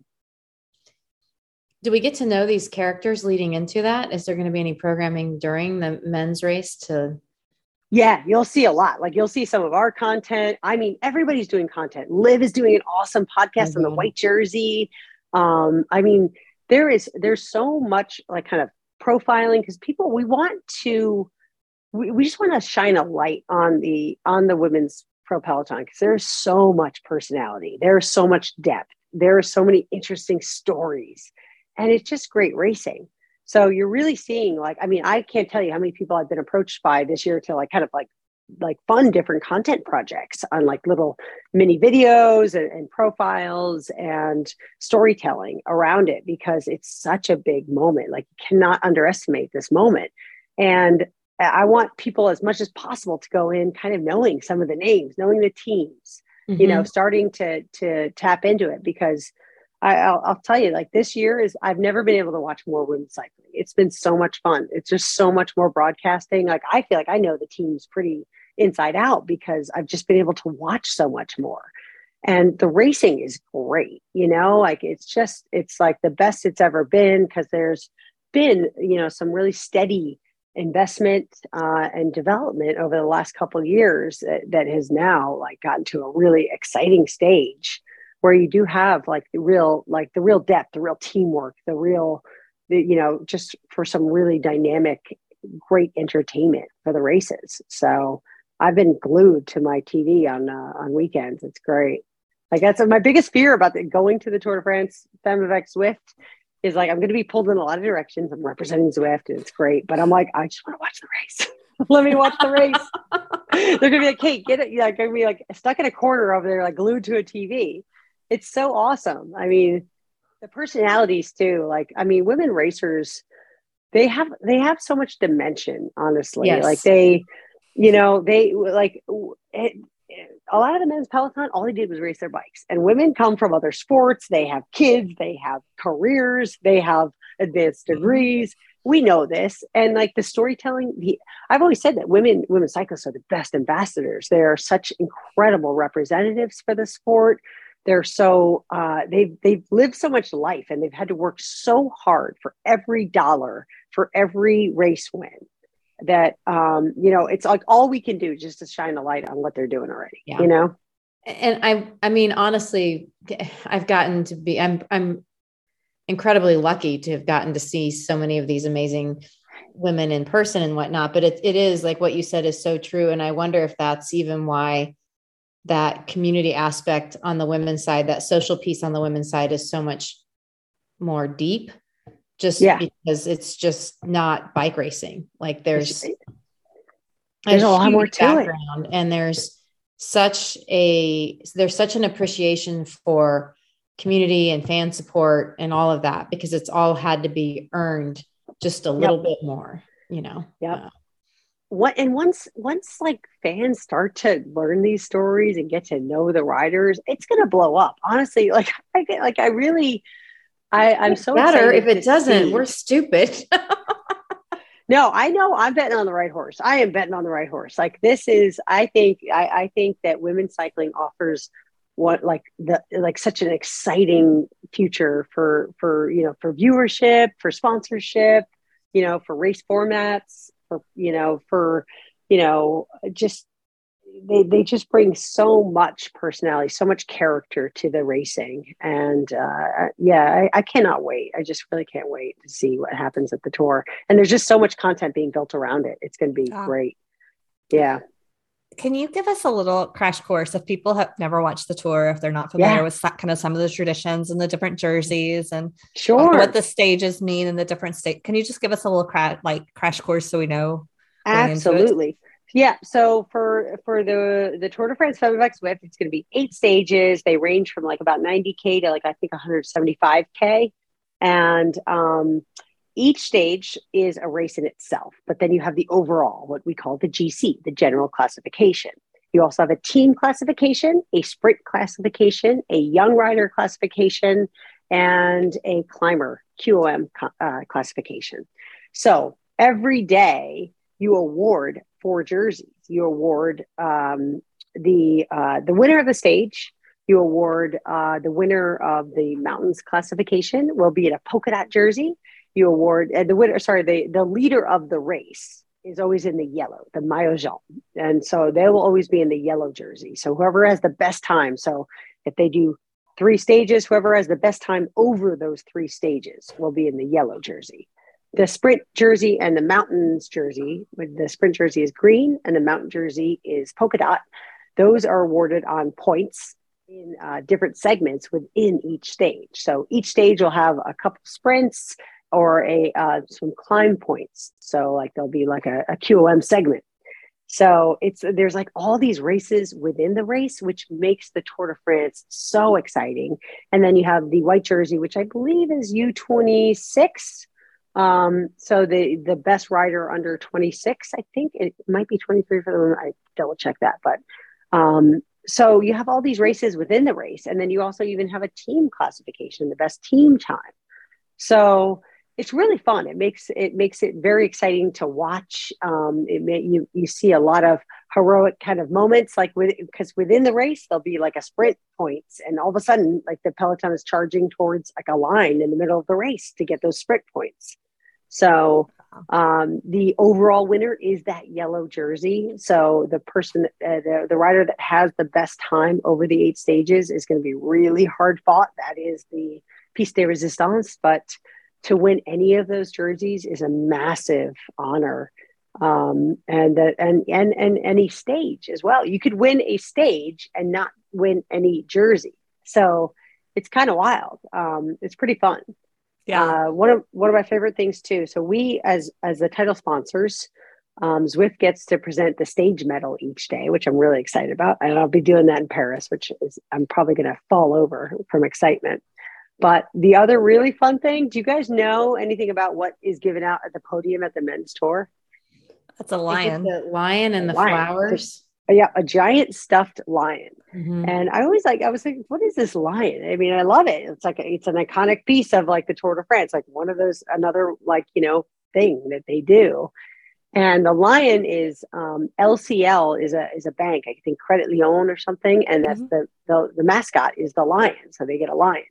Do we get to know these characters leading into that? Is there going to be any programming during the men's race to yeah you'll see a lot. Like you'll see some of our content. I mean everybody's doing content. Liv is doing an awesome podcast mm-hmm. on the white jersey. Um i mean there is there's so much like kind of profiling because people we want to we, we just want to shine a light on the on the women's pro peloton because there's so much personality. There's so much depth. There are so many interesting stories. And it's just great racing. So you're really seeing like i mean i can't tell you how many people i've been approached by this year to like kind of like like fun different content projects on like little mini videos and, and, profiles and storytelling around it because it's such a big moment like you cannot underestimate this moment and i want people as much as possible to go in kind of knowing some of the names knowing the teams mm-hmm. you know mm-hmm. starting to to tap into it because I, will I'll tell you, like this year is, I've never been able to watch more women's cycling. It's been so much fun. It's just so much more broadcasting. Like I feel like I know the teams pretty inside out because I've just been able to watch so much more. And the racing is great, you know, like it's just, it's like the best it's ever been because there's been, you know, some really steady investment uh, and development over the last couple years that, that has now like gotten to a really exciting stage where you do have like the real like the real depth the real teamwork the real the, you know just for some really dynamic great entertainment for the races so i've been glued to my tv on uh, on weekends it's great like that's my biggest fear about the, going to the tour de france Femmes Zwift is like i'm going to be pulled in a lot of directions i'm representing Zwift and it's great but i'm like i just want to watch the race [LAUGHS] let me watch the race [LAUGHS] they're gonna be like kate get it yeah gonna be like stuck in a corner over there like glued to a tv it's so awesome. I mean, the personalities too. Like, I mean, women racers, they have they have so much dimension. Honestly, yes. like they, you know, they like it, a lot of the men's peloton. All they did was race their bikes, and women come from other sports. They have kids. They have careers. They have advanced mm-hmm. degrees. We know this, and like the storytelling. The I've always said that women women cyclists are the best ambassadors. They are such incredible representatives for the sport they're so uh, they've they've lived so much life and they've had to work so hard for every dollar for every race win that um, you know it's like all we can do just to shine a light on what they're doing already yeah. you know and i i mean honestly i've gotten to be i'm i'm incredibly lucky to have gotten to see so many of these amazing women in person and whatnot but it, it is like what you said is so true and i wonder if that's even why that community aspect on the women's side, that social piece on the women's side is so much more deep just yeah. because it's just not bike racing. Like there's there's a, a lot more to it. and there's such a there's such an appreciation for community and fan support and all of that because it's all had to be earned just a little yep. bit more, you know. Yeah. Uh, what and once once like fans start to learn these stories and get to know the riders it's gonna blow up honestly like [LAUGHS] i get like i really i i'm so better if it doesn't. see. we're stupid. [LAUGHS] No i know i'm betting on the right horse. I am betting on the right horse. Like this is i think i i think that women's cycling offers what like the like such an exciting future for for you know for viewership for sponsorship you know for race formats for you know for you know just they they just bring so much personality so much character to the racing. And uh, yeah I, I, cannot wait. I just really can't wait to see what happens at the tour. And there's just so much content being built around it. It's going to be oh. great. Yeah. Can you give us a little crash course? If people have never watched the tour if they're not familiar yeah. with kind of some of the traditions and the different jerseys and sure. what the stages mean in the different states can you just give us a little like crash course so we know absolutely Yeah, so for for the the Tour de France X Zwift, it's going to be eight stages. They range from like about 90k to like I think 175k, and um, each stage is a race in itself. But then you have the overall, what we call the GC, the general classification. You also have a team classification, a sprint classification, a young rider classification, and a climber QOM uh, classification. So every day you award four jerseys. You award um, the uh, the winner of the stage. You award uh, the winner of the mountains classification will be in a polka dot jersey. You award uh, the winner. Sorry, the the leader of the race is always in the yellow, the maillot jaune, and so they will always be in the yellow jersey. So whoever has the best time. So if they do three stages, whoever has the best time over those three stages will be in the yellow jersey the sprint jersey and the mountains jersey. With the sprint jersey is green and the mountain jersey is polka dot. Those are awarded on points in uh, different segments within each stage. So each stage will have a couple sprints or a uh, some climb points. So like there'll be like a, a qom segment. So it's there's like all these races within the race which makes the tour de france so exciting. And then you have the white jersey which i believe is u26 um, so the the best rider under 26, I think it might be 23 for them. I double check that, but um, so you have all these races within the race, and then you also even have a team classification, the best team time. So it's really fun. It makes it makes it very exciting to watch. Um, it may, you you see a lot of heroic kind of moments, like with because within the race there'll be like a sprint points, and all of a sudden, like the peloton is charging towards like a line in the middle of the race to get those sprint points. So um, the overall winner is that yellow jersey. So the person, uh, the, the rider that has the best time over the eight stages is going to be really hard fought. That is the piece de resistance. But to win any of those jerseys is a massive honor. Um, and that and and and any stage as well. You could win a stage and not win any jersey. So it's kind of wild. Um, it's pretty fun. Yeah. Uh, one of one of my favorite things too. So we as as the title sponsors, um, Zwift gets to present the stage medal each day, which I'm really excited about, and I'll be doing that in Paris, which is I'm probably going to fall over from excitement. But the other really fun thing, do you guys know anything about what is given out at the podium at the men's tour? That's a lion. The lion and the lion. flowers yeah, a giant stuffed lion. Mm-hmm. And I always like, I was like, what is this lion? I mean, I love it. It's like, a, it's an iconic piece of like the Tour de France, like one of those, another like, you know, thing that they do. And the lion is um, LCL is a is a bank, I think Credit Lyonnais or something, and that's mm-hmm. the, the the mascot is the lion, so they get a lion.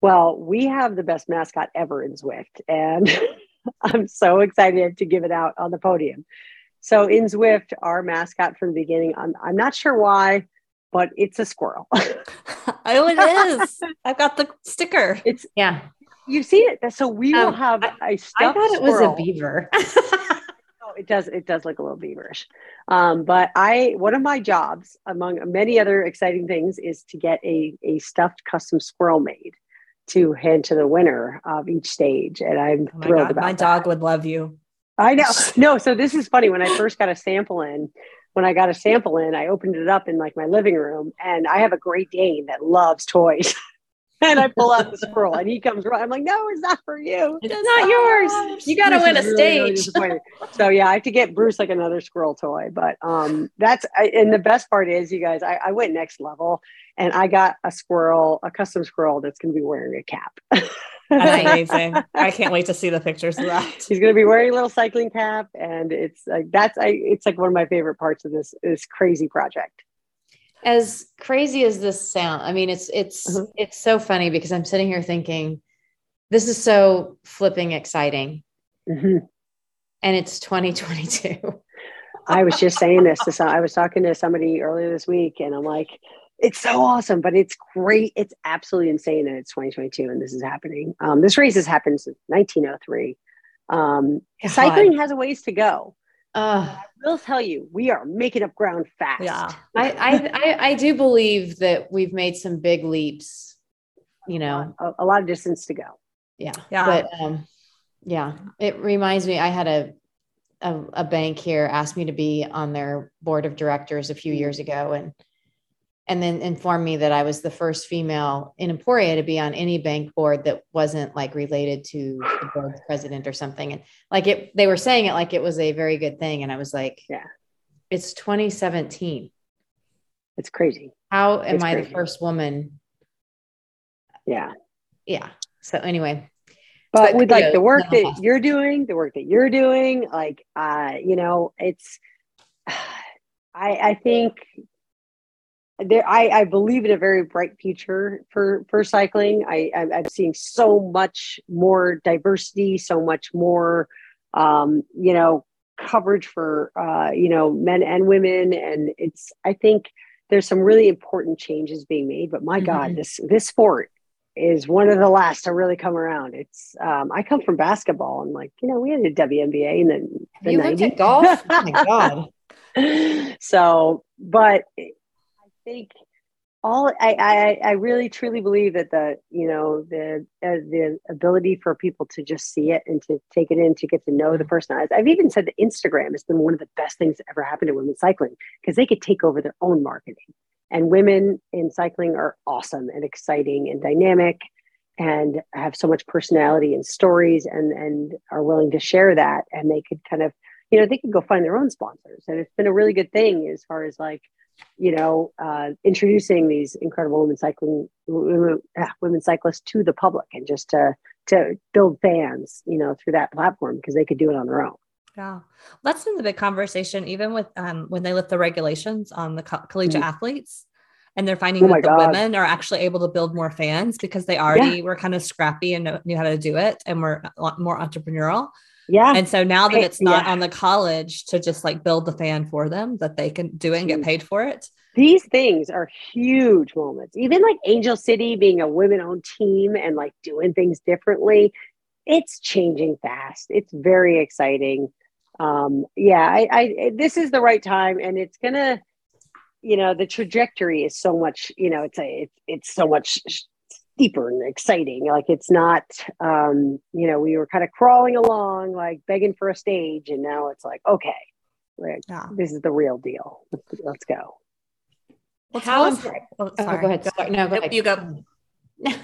Well, we have the best mascot ever in Zwift, and [LAUGHS] I'm so excited to give it out on the podium. So in Zwift, our mascot from the beginning, I'm, I'm not sure why, but it's a squirrel. [LAUGHS] oh, it is. I've got the sticker. It's yeah. You see it. So we um, will have I, a stuffed I thought it was a beaver. [LAUGHS] oh, it does. It does look a little beaverish. Um, but I, one of my jobs, among many other exciting things, is to get a a stuffed custom squirrel made to hand to the winner of each stage, and I'm oh thrilled God, about. My that. dog would love you. I know. No, so this is funny. When I first got a sample in, when I got a sample in, I opened it up in like my living room, and I have a Great Dane that loves toys. [LAUGHS] and I pull out the squirrel, and he comes right. I'm like, "No, it's not for you. It's not yours. You got to win a really, stage." Really [LAUGHS] so yeah, I have to get Bruce like another squirrel toy. But um, that's and the best part is, you guys, I, I went next level, and I got a squirrel, a custom squirrel that's going to be wearing a cap. [LAUGHS] That's amazing. I can't wait to see the pictures of that. He's going to be wearing a little cycling cap, and it's like that's I. It's like one of my favorite parts of this this crazy project. As crazy as this sound, I mean, it's it's mm-hmm. it's so funny because I'm sitting here thinking, this is so flipping exciting, mm-hmm. and it's 2022. I was just saying this to some. I was talking to somebody earlier this week, and I'm like, it's so awesome, but it's great. It's absolutely insane that it's 2022 and this is happening. Um, this race has happened since 1903. Um, cycling has a ways to go. Uh, I will tell you, we are making up ground fast. Yeah, I, I, I, I do believe that we've made some big leaps. You know, a, a lot of distance to go. Yeah, yeah, but um, yeah, it reminds me. I had a a, a bank here asked me to be on their board of directors a few years ago, and and then informed me that I was the first female in Emporia to be on any bank board that wasn't like related to the board's president or something. And like it, they were saying it like it was a very good thing. And I was like, Yeah. it's 2017. It's crazy. How am It's I the first woman? Yeah. Yeah. So anyway, But But with like the work that nonetheless. you're doing, the work that you're doing, like uh, you know, it's [SIGHS] I I think there I, I believe in a very bright future for for cycling. I I'm, I'm seeing so much more diversity, so much more um, you know, coverage for uh, you know, men and women. And it's I think there's some really important changes being made. But my God, Mhm. this this sport is one of the last to really come around. It's um, I come from basketball and like, you know, we had a WNBA and then have you looked at golf? [LAUGHS] Oh my God. so, but think all I, I I really truly believe that the you know the uh, the ability for people to just see it and to take it in to get to know the person. I've even said that Instagram has been one of the best things that ever happened to women cycling because they could take over their own marketing. And women in cycling are awesome and exciting and dynamic and have so much personality and stories and and are willing to share that and they could kind of you know they could go find their own sponsors and it's been a really good thing as far as like you know uh, introducing these incredible women cycling women, women cyclists to the public and just to to build fans you know through that platform because they could do it on their own Yeah, that's been the big conversation, even with um, when they lift the regulations on the co- collegiate Mhm. athletes, and they're finding Oh that the God. women are actually able to build more fans because they already were kind of scrappy and knew how to do it, and were more entrepreneurial. Yeah. And so now that it's not yeah. on the college to just like build the fan for them, that they can do it and get paid for it. these things are huge moments. Even like angel city being a women-owned team and like doing things differently it's changing fast. It's very exciting. Um yeah I, I this is the right time and it's gonna you know the trajectory is so much you know it's a it's, it's so much steeper and exciting like it's not um you know we were kind of crawling along like begging for a stage and now it's like okay like, Yeah. this is the real deal let's, let's go Well, How tell us- important- oh, Oh, sorry. go ahead. Sorry. No, go Nope, ahead. you go. [LAUGHS]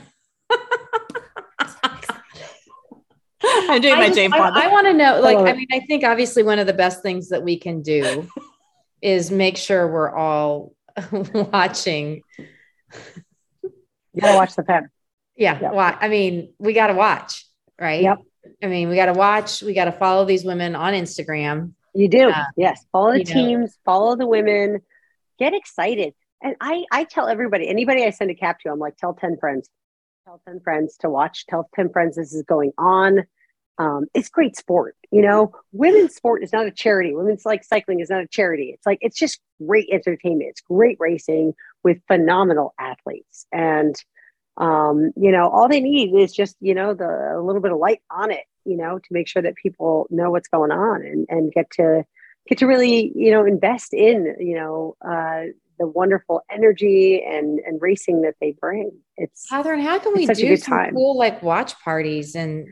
I'm doing I my just- Jane I, Fonda. want to know, like, love I mean, I think obviously one of the best things that we can do is make sure we're all [LAUGHS] watching. You gotta watch the pen Yeah. Yep. Wa- I mean, we got to watch, right? Yep. I mean, we got to watch. We got to follow these women on Instagram. You do. Um, yes. Follow the you know. teams, follow the women, get excited. And I, I tell everybody, anybody I send a cap to, I'm like, tell 10 friends, tell 10 friends to watch, tell 10 friends this is going on. Um, it's great sport. You know, women's sport is not a charity. Women's like cycling is not a charity. It's like, it's just great entertainment. It's great racing with phenomenal athletes. And, um, you know, all they need is just, you know, the, a little bit of light on it, you know, to make sure that people know what's going on and, and get to, get to really, you know, invest in, you know, uh, the wonderful energy and, and racing that they bring. It's, Catherine, how can we It's such a do some time. cool like watch parties and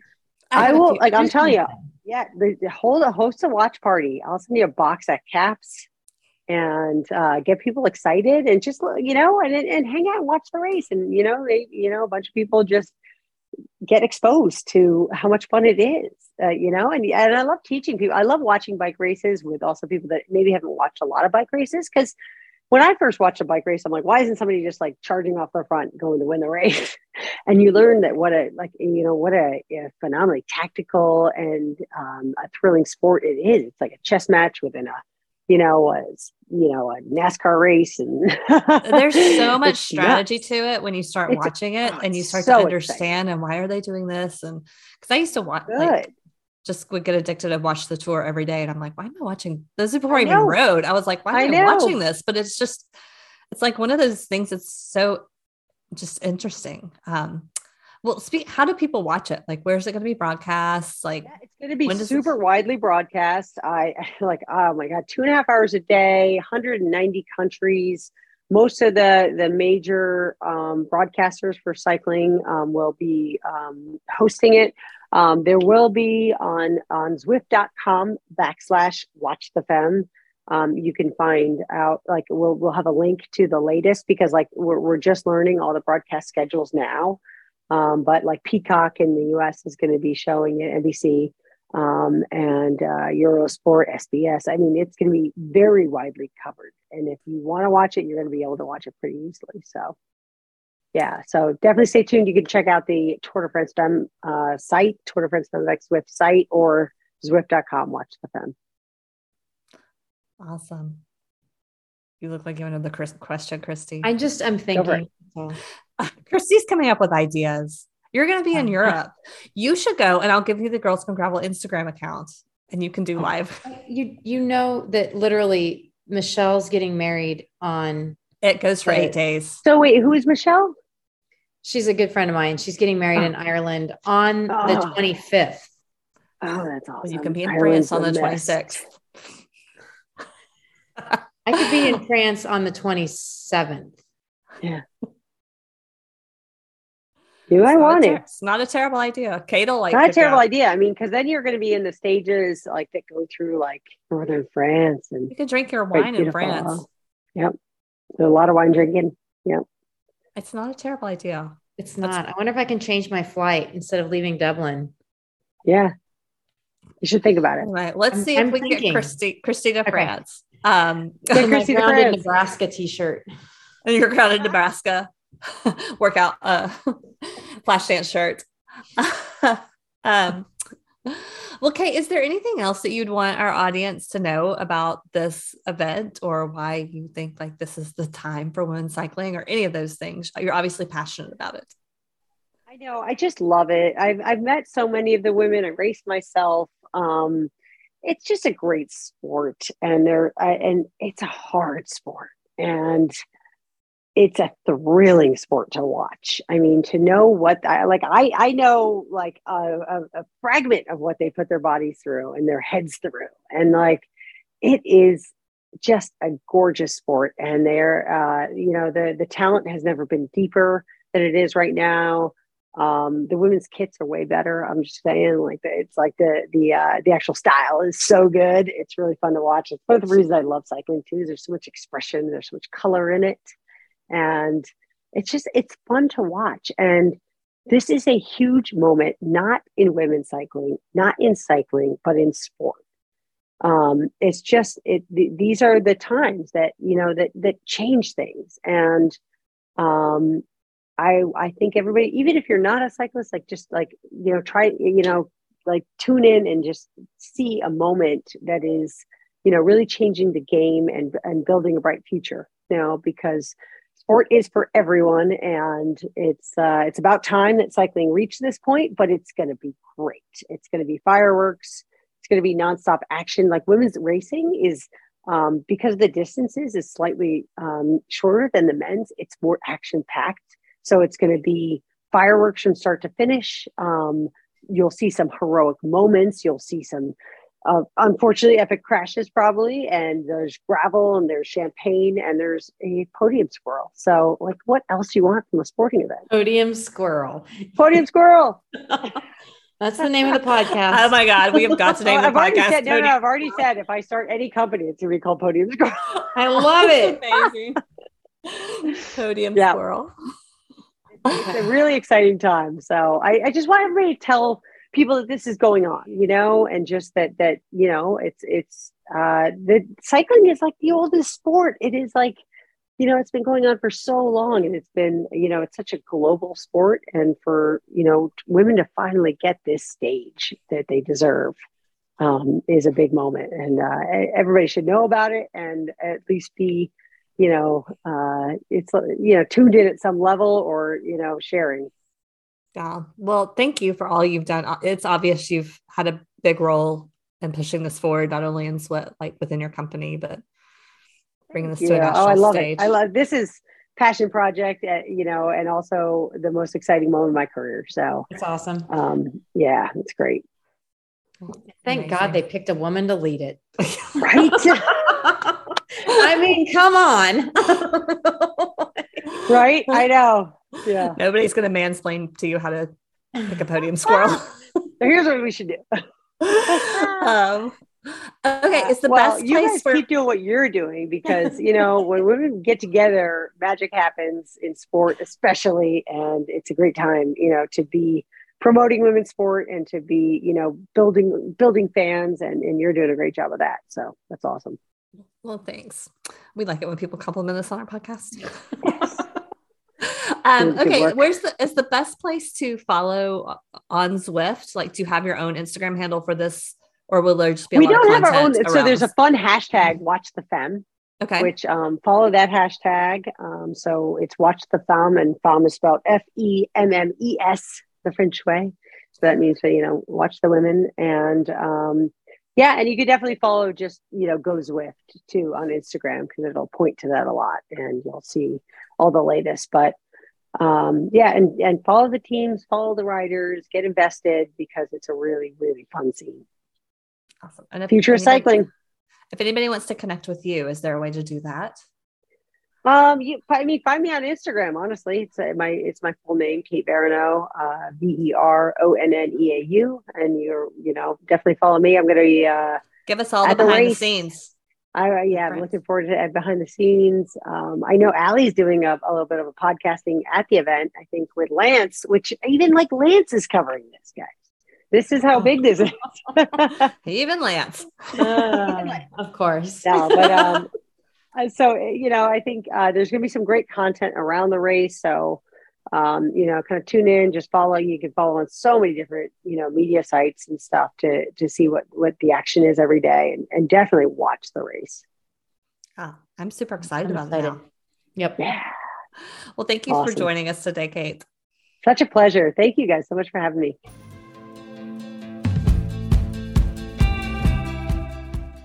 I have will, like, I'm telling you, yeah, the, the hold a host a watch party. I'll send you a box at caps and uh, get people excited and just you know and and hang out and watch the race and you know they you know a bunch of people just get exposed to how much fun it is uh, you know and and I love teaching people I love watching bike races with also people that maybe haven't watched a lot of bike races because when I first watched a bike race, I'm like, why isn't somebody just like charging off the front going to win the race? [LAUGHS] and you learn that what a like you know what a, a phenomenally tactical and um, a thrilling sport it is. It's like a chess match within a you know a, you know a NASCAR race, and [LAUGHS] There's so much strategy nuts. to it when you start It's- watching it oh, and you start so to understand and why are they doing this? And because I used to watch like just would get addicted and watch the tour every day and I'm like why am I watching this? Is before I, I even rode. I was like why I am I, know. watching this? But it's just it's like one of those things that's so just interesting. Um well speak how do people watch it like where's it going to be broadcast like Yeah, it's going to be super this- widely broadcast. I [LAUGHS] like, oh my god, two and a half hours a day, 190 countries. Most of the the major um, broadcasters for cycling um, will be um, hosting it. Um, there will be on on Zwift.com backslash watch the fem. Um, you can find out like we'll we'll have a link to the latest because like we're we're just learning all the broadcast schedules now. Um, but like Peacock in the US is going to be showing it, NBC um, and uh, Eurosport, SBS. I mean, it's going to be very widely covered. And if you want to watch it, you're going to be able to watch it pretty easily. So, yeah, so definitely stay tuned. You can check out the Tour de France Femme uh, site, Tour de France Femme Zwift site, or Zwift.com. Watch the Femme. Awesome. You look like you have another question, Christy. I just, I'm thinking. So. Christy's coming up with ideas. You're going to be in oh. Europe. You should go, and I'll give you the Girls Gone Gravel Instagram account, and you can do oh. live. You you know that literally Michelle's getting married on. It goes for eight days. So wait, who is Michelle? She's a good friend of mine. She's getting married oh. in Ireland on oh. the 25th. Oh, that's awesome. you can be in Ireland's France on the 26th. I could be in [LAUGHS] France on the 27th. Yeah. Do I want ter- it? It's not a terrible idea. Kate will like not a terrible idea. I mean, because then you're going to be in the stages like that go through like northern France, and you can drink your wine in France. Yep, There's a lot of wine drinking. Yep, it's not a terrible idea. It's not. That's- I wonder if I can change my flight instead of leaving Dublin. Yeah, you should think about it. Right. Let's I'm, see I'm if we thinking. get Christy, Christina okay. France. Um, get [LAUGHS] my grounded Nebraska T-shirt. [LAUGHS] And you're grounded Nebraska. [LAUGHS] workout uh, [LAUGHS] flash dance shirt. [LAUGHS] um, well, Kate, is there anything else that you'd want our audience to know about this event or why you think like this is the time for women cycling or any of those things? You're obviously passionate about it. I know. I just love it. I've, I've met so many of the women. I race myself. Um, it's just a great sport and they're, and it's a hard sport. And it's a thrilling sport to watch. I mean, to know what I like, I I know like a, a, a, fragment of what they put their bodies through and their heads through, and like it is just a gorgeous sport. And they're, uh, you know, the the talent has never been deeper than it is right now. Um, the women's kits are way better. I'm just saying, like the, it's like the the uh, the actual style is so good. It's really fun to watch. It's one of the reasons I love cycling too. Is There's so much expression. There's so much color in it and it's just it's fun to watch. And this is a huge moment not in women's cycling not in cycling but in sport. Um, it's just it th- these are the times that you know that that change things. And um, i i think everybody even if you're not a cyclist like just like you know try you know like tune in and just see a moment that is you know really changing the game and and building a bright future you know because sport is for everyone, and it's uh, it's about time that cycling reached this point. But it's going to be great. It's going to be fireworks. It's going to be nonstop action. Like women's racing is um, because the distances is slightly um, shorter than the men's. It's more action packed, so it's going to be fireworks from start to finish. Um, you'll see some heroic moments. You'll see some uh, unfortunately epic crashes probably and there's gravel and there's champagne and there's a podium squirrel. So like what else do you want from a sporting event? Podium squirrel. Podium squirrel! [LAUGHS] That's the name of the podcast. Oh my god we have got to name the [LAUGHS] I've podcast said, no, no i've already said if i start any company it's going to be called podium squirrel. I love it. [LAUGHS] Amazing. Podium yeah. squirrel. It's a really exciting time so I, I just want everybody to tell people that this is going on you know and just that that you know it's it's uh the cycling is like the oldest sport. It is like you know it's been going on for so long and it's been you know it's such a global sport and for you know women to finally get this stage that they deserve um, is a big moment. And uh, everybody should know about it and at least be you know uh, it's you know tuned in at some level or you know sharing yeah. Well, thank you for all you've done. Uh, it's obvious you've had a big role in pushing this forward, not only in sweat like within your company, but bringing this to a national oh, I love stage. It. I love this is passion project, uh, you know, and also the most exciting moment of my career. So it's awesome. Um, yeah, it's great. Thank Amazing. God they picked a woman to lead it. [LAUGHS] right. [LAUGHS] [LAUGHS] I mean, come on. right. I know yeah [LAUGHS] nobody's going to mansplain to you how to pick a podium [LAUGHS] squirrel. So here's what we should do. [LAUGHS] um, okay, it's the well, best you place guys for keep doing what you're doing because you know when women get together, magic happens in sport, especially, and it's a great time. You know to be promoting women's sport and to be you know building building fans, and and you're doing a great job of that. So that's awesome. Well, thanks. We like it when people compliment us on our podcast. Um, okay, where's the is the best place to follow on Zwift? Like, do you have your own Instagram handle for this, or will there just be a We don't of have our own. content So there's a fun hashtag, Watch the Fem. okay? which um, follow that hashtag. Um, so it's watch the femme, and femme is spelled F E M M E S, the French way. So that means that you know watch the women, and um, yeah, and you could definitely follow just you know Go Zwift too on Instagram because it'll point to that a lot, and you'll see all the latest. But um, yeah, and and follow the teams, follow the riders, get invested because it's a really really fun scene. Awesome. And Future anybody- cycling. If anybody wants to connect with you, is there a way to do that? Um, you, I mean, find me on Instagram. Honestly, it's uh, my it's my full name, Kate Veronneau, uh, V E R O N N E A U, and you're you know definitely follow me. I'm going to be uh, Give us all the behind the scenes. I uh, yeah, I'm looking forward to it behind the scenes. Um, I know Allie's doing a, a little bit of a podcasting at the event. I think with Lance, which even like Lance is covering this, guys. This is how big this is. [LAUGHS] Even Lance. Uh, [LAUGHS] of course. no, but um, [LAUGHS] uh, so you know, I think uh, there's going to be some great content around the race. So, um, you know, kind of tune in, just follow. You can follow on so many different you know media sites and stuff to to see what what the action is every day, and, and definitely watch the race. Oh, I'm super excited I'm about excited. that. Yep. Yeah, Well, thank you for joining us today, Kate. such a pleasure. Thank you guys so much for having me.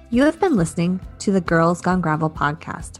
You have been listening to the Girls Gone Gravel podcast.